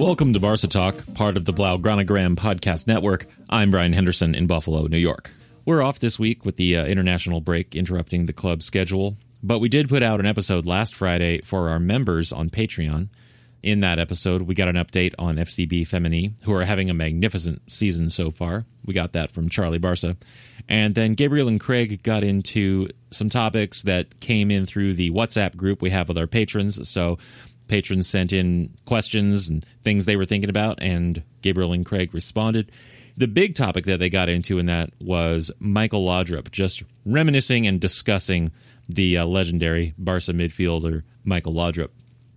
Welcome to Barca Talk, part of the Blaugranagram podcast network. I'm Brian Henderson in Buffalo, New York. We're off this week with the uh, international break interrupting the club schedule, but we did put out an episode last Friday for our members on Patreon. In that episode, we got an update on FCB Femení, who are having a magnificent season so far. We got that from Charlie Barca. And then Gabriel and Craig got into some topics that came in through the WhatsApp group we have with our patrons. So patrons sent in questions and things they were thinking about, and Gabriel and Craig responded. The big topic that they got into in that was Michael Laudrup, just reminiscing and discussing the uh, legendary Barca midfielder Michael Laudrup.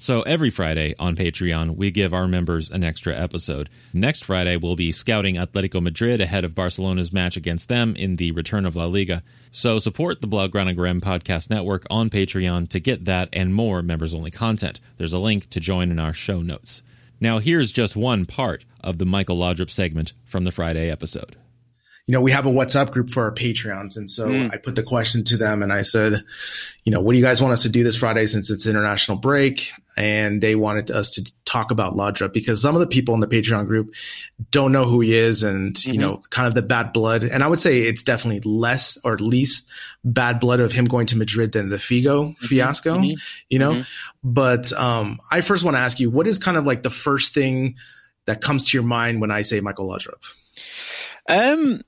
So every Friday on Patreon, we give our members an extra episode. Next Friday, we'll be scouting Atletico Madrid ahead of Barcelona's match against them in the return of La Liga. So support the Blaugranagram Podcast Network on Patreon to get that and more members only content. There's a link to join in our show notes. Now, here's just one part of the Michael Laudrup segment from the Friday episode you know, we have a WhatsApp group for our Patreons. And so mm. I put the question to them and I said, you know, what do you guys want us to do this Friday since it's international break? And they wanted us to talk about Laudrup because some of the people in the Patreon group don't know who he is and, mm-hmm. you know, kind of the bad blood. And I would say it's definitely less or at least bad blood of him going to Madrid than the Figo mm-hmm. fiasco, mm-hmm. you know? Mm-hmm. But um, I first want to ask you, what is kind of like the first thing that comes to your mind when I say Michael Laudrup? Um,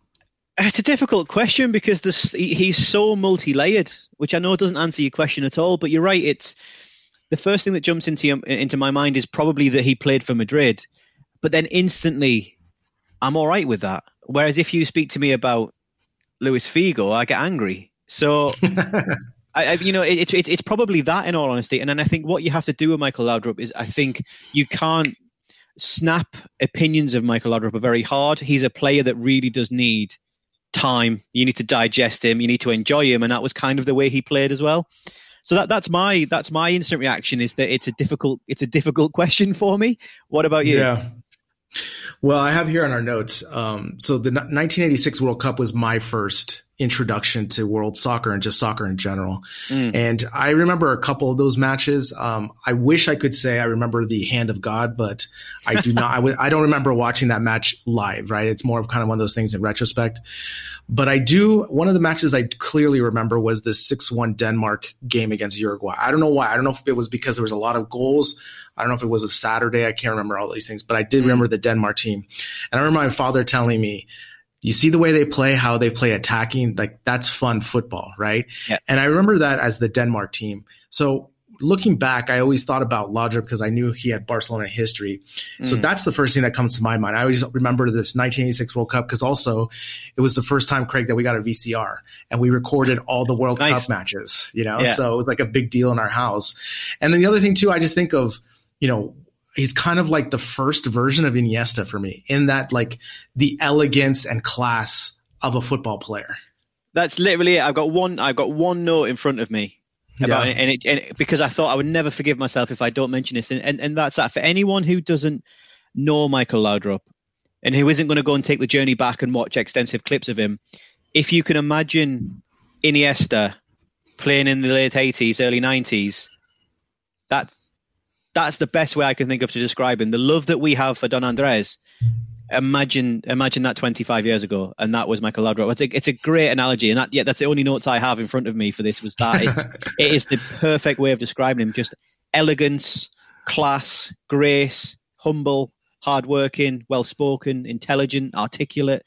it's a difficult question because this he's so multi-layered, which I know doesn't answer your question at all. But you're right. It's the first thing that jumps into into my mind is probably that he played for Madrid, but then instantly, I'm all right with that. Whereas if you speak to me about Luis Figo, I get angry. So. I, I, you know, it's it, it's probably that in all honesty, and then I think what you have to do with Michael Laudrup is I think you can't snap opinions of Michael Laudrup are very hard. He's a player that really does need time. You need to digest him. You need to enjoy him, and that was kind of the way he played as well. So that that's my that's my instant reaction is that it's a difficult it's a difficult question for me. What about you? Yeah. Well, I have here on our notes. Um, so the 1986 World Cup was my first introduction to world soccer and just soccer in general. Mm. And I remember a couple of those matches. Um, I wish I could say I remember the hand of God, but I do not. I w- I don't remember watching that match live, right? It's more of kind of one of those things in retrospect. But I do, one of the matches I clearly remember was the 6 1 Denmark game against Uruguay. I don't know why. I don't know if it was because there was a lot of goals. I don't know if it was a Saturday. I can't remember all these things, but I did mm. remember the Denmark team. And I remember my father telling me, you see the way they play, how they play attacking, like that's fun football, right? Yeah. And I remember that as the Denmark team. So looking back, I always thought about Laudrup because I knew he had Barcelona history. Mm. So that's the first thing that comes to my mind. I always remember this 1986 World Cup because also it was the first time, Craig, that we got a VCR and we recorded all the World nice. Cup matches, you know? Yeah. So it was like a big deal in our house. And then the other thing too, I just think of, you know, he's kind of like the first version of Iniesta for me in that like the elegance and class of a football player. That's literally it. I've got one. I've got one note in front of me about yeah. it, and, it, and it, because I thought I would never forgive myself if I don't mention this, and, and and that's that for anyone who doesn't know Michael Laudrup and who isn't going to go and take the journey back and watch extensive clips of him. If you can imagine Iniesta playing in the late eighties, early nineties, that that's the best way I can think of to describe him. The love that we have for Don Andres imagine imagine that 25 years ago and that was michael laudrup it's a, it's a great analogy and that yeah that's the only notes i have in front of me for this was that it's, it is the perfect way of describing him just elegance class grace humble hardworking well spoken intelligent articulate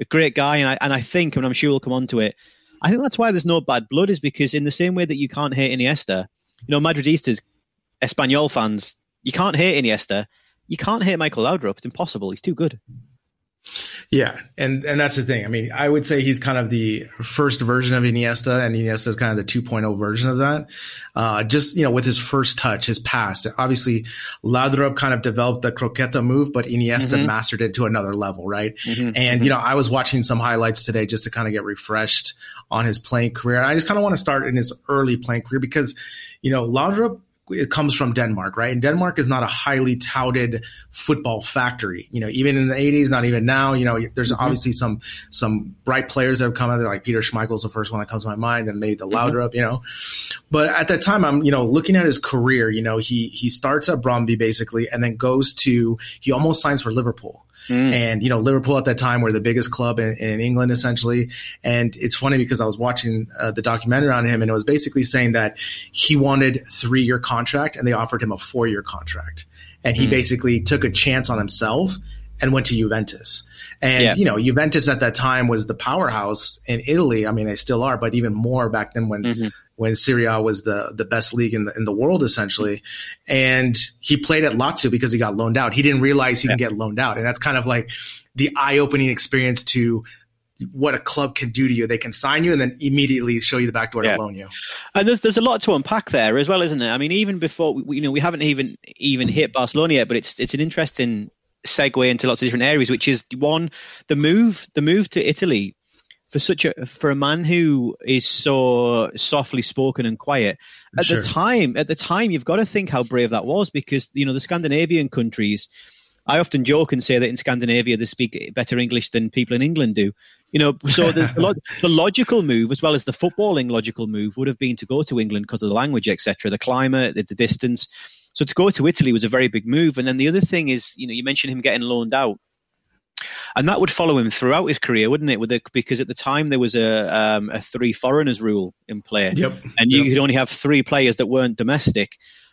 a great guy and I, and I think and i'm sure we'll come on to it i think that's why there's no bad blood is because in the same way that you can't hate iniesta you know madridistas espanyol fans you can't hate iniesta you can't hit Michael Laudrup. It's impossible. He's too good. Yeah, and and that's the thing. I mean, I would say he's kind of the first version of Iniesta, and Iniesta is kind of the 2.0 version of that. Uh, just you know, with his first touch, his pass. Obviously, Laudrup kind of developed the croqueta move, but Iniesta mm-hmm. mastered it to another level, right? Mm-hmm. And mm-hmm. you know, I was watching some highlights today just to kind of get refreshed on his playing career. I just kind of want to start in his early playing career because you know, Laudrup it comes from Denmark, right? And Denmark is not a highly touted football factory. You know, even in the 80s, not even now. You know, there's mm-hmm. obviously some some bright players that have come out there, like Peter Schmeichel's the first one that comes to my mind, and maybe the Laudrup, mm-hmm. you know. But at that time, I'm you know looking at his career. You know, he he starts at Brøndby basically, and then goes to he almost signs for Liverpool. Mm. And, you know, Liverpool at that time were the biggest club in, in England, essentially. And it's funny because I was watching uh, the documentary on him and it was basically saying that he wanted three year contract and they offered him a four year contract. And he mm. basically took a chance on himself and went to Juventus. And, yeah. you know, Juventus at that time was the powerhouse in Italy. I mean, they still are, but even more back then when, mm-hmm. when Serie A was the, the best league in the, in the world, essentially. And he played at Lazio because he got loaned out. He didn't realize he yeah. can get loaned out. And that's kind of like the eye opening experience to what a club can do to you. They can sign you and then immediately show you the back door yeah. to loan you. And there's there's a lot to unpack there as well, isn't there? I mean, even before we, you know we haven't even even hit Barcelona yet, but it's it's an interesting segue into lots of different areas, which is one the move the move to Italy for such a for a man who is so softly spoken and quiet at sure. the time at the time you've got to think how brave that was because you know the Scandinavian countries I often joke and say that in Scandinavia they speak better English than people in England do. You know, so the, the, logical move, as well as the footballing logical move, would have been to go to England because of the language, etc., the climate, the, the distance. So to go to Italy was a very big move. And then the other thing is, you know, you mentioned him getting loaned out. And that would follow him throughout his career, wouldn't it? With the, because at the time there was a, um, a three foreigners rule in play, yep. and you yep. could only have three players that weren't domestic,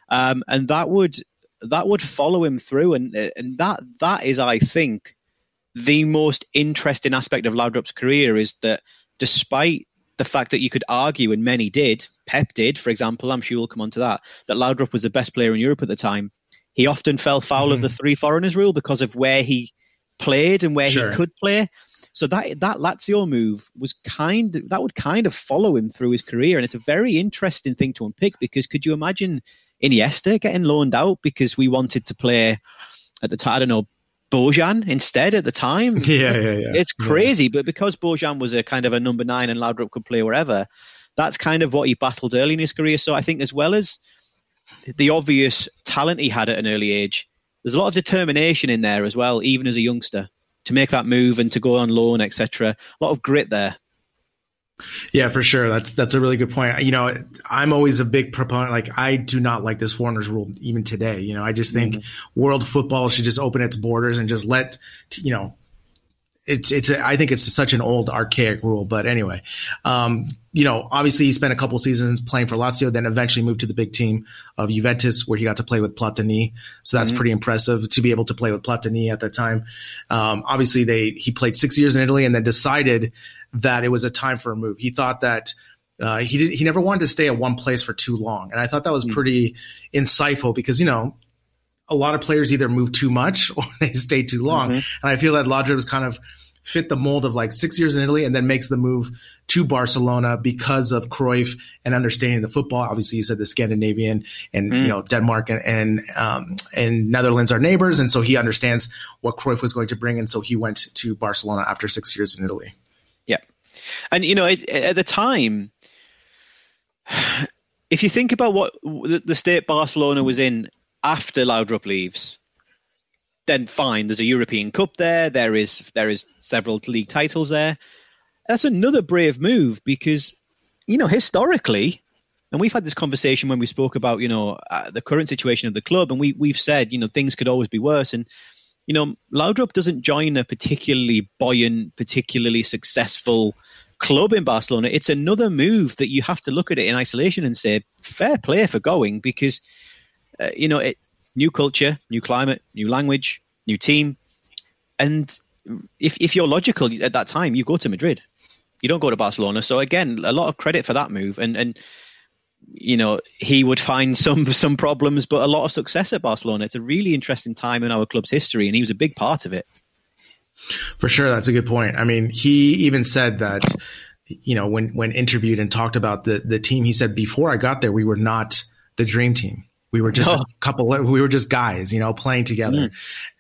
um, and that would that would follow him through, and and that that is, I think, the most interesting aspect of Laudrup's career is that despite the fact that you could argue, and many did, Pep did, for example, I'm sure we'll come on to that, that Laudrup was the best player in Europe at the time. He often fell foul mm-hmm. of the mm-hmm. three foreigners rule because of where he played and where sure. he could play. So that that Lazio move was kind that would kind of follow him through his career, and it's a very interesting thing to unpick because could you imagine Iniesta getting loaned out because we wanted to play at the time? I don't know Bojan instead at the time. Yeah, yeah, yeah. It's crazy, yeah. but because Bojan was a kind of a number nine and Laudrup could play wherever, that's kind of what he battled early in his career. So I think as well as the obvious talent he had at an early age, there's a lot of determination in there as well, even as a youngster, to make that move and to go on loan, etc. A lot of grit there. Yeah, for sure. That's that's a really good point. You know, I'm always a big proponent. Like, I do not like this foreigners rule even today. You know, I just think mm-hmm. world football should just open its borders and just let you know it's it's a, I think it's such an old archaic rule, but anyway, um, you know, obviously he spent a couple seasons playing for Lazio, then eventually moved to the big team of Juventus, where he got to play with Platini. So that's mm-hmm. pretty impressive to be able to play with Platini at that time. Um, obviously, they he played six years in Italy and then decided that it was a time for a move. He thought that. Uh, he did. He never wanted to stay at one place for too long, and I thought that was mm-hmm. pretty insightful because you know a lot of players either move too much or they stay too long. Mm-hmm. And I feel that Laudrup was kind of fit the mold of like six years in Italy and then makes the move to Barcelona because of Cruyff and understanding the football. Obviously, you said the Scandinavian and mm. you know Denmark and and, um, and Netherlands are neighbors, and so he understands what Cruyff was going to bring, and so he went to Barcelona after six years in Italy. Yeah, and you know at the time. If you think about what the state Barcelona was in after Laudrup leaves, then fine. There's a European Cup there. There is there is several league titles there. That's another brave move because you know historically, and we've had this conversation when we spoke about you know uh, the current situation of the club, and we we've said you know things could always be worse. And you know, Laudrup doesn't join a particularly buoyant, particularly successful club in Barcelona. It's another move that you have to look at it in isolation and say, fair play for going because, uh, you know, it, new culture, new climate, new language, new team. And if, if you're logical at that time, you go to Madrid. You don't go to Barcelona. So again, a lot of credit for that move. And, and, you know, he would find some some problems, but a lot of success at Barcelona. It's a really interesting time in our club's history, and he was a big part of it. For sure, that's a good point. I mean, he even said that, you know, when when interviewed and talked about the the team, he said before I got there, we were not the dream team. We were just oh. a couple, we were just guys, you know, playing together. Mm.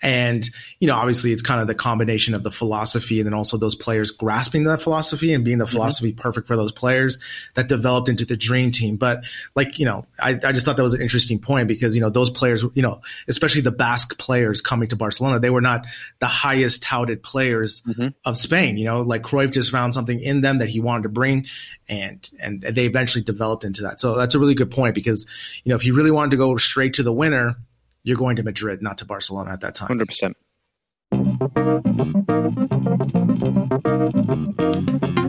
And, you know, obviously it's kind of the combination of the philosophy and then also those players grasping that philosophy and being the mm-hmm. philosophy perfect for those players that developed into the dream team. But like, you know, I, I just thought that was an interesting point because, you know, those players, you know, especially the Basque players coming to Barcelona, they were not the highest touted players mm-hmm. of Spain. You know, like Cruyff just found something in them that he wanted to bring and, and they eventually developed into that. So that's a really good point because, you know, if he really wanted to go go straight to the winner, you're going to Madrid, not to Barcelona at that time. 100%.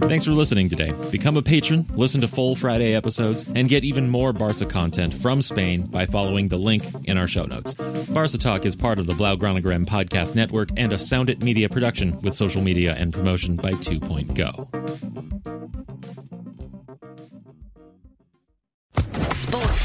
Thanks for listening today. Become a patron, listen to full Friday episodes, and get even more Barca content from Spain by following the link in our show notes. Barca Talk is part of the Blaugranagram podcast network and a Sound It Media production with social media and promotion by 2.go.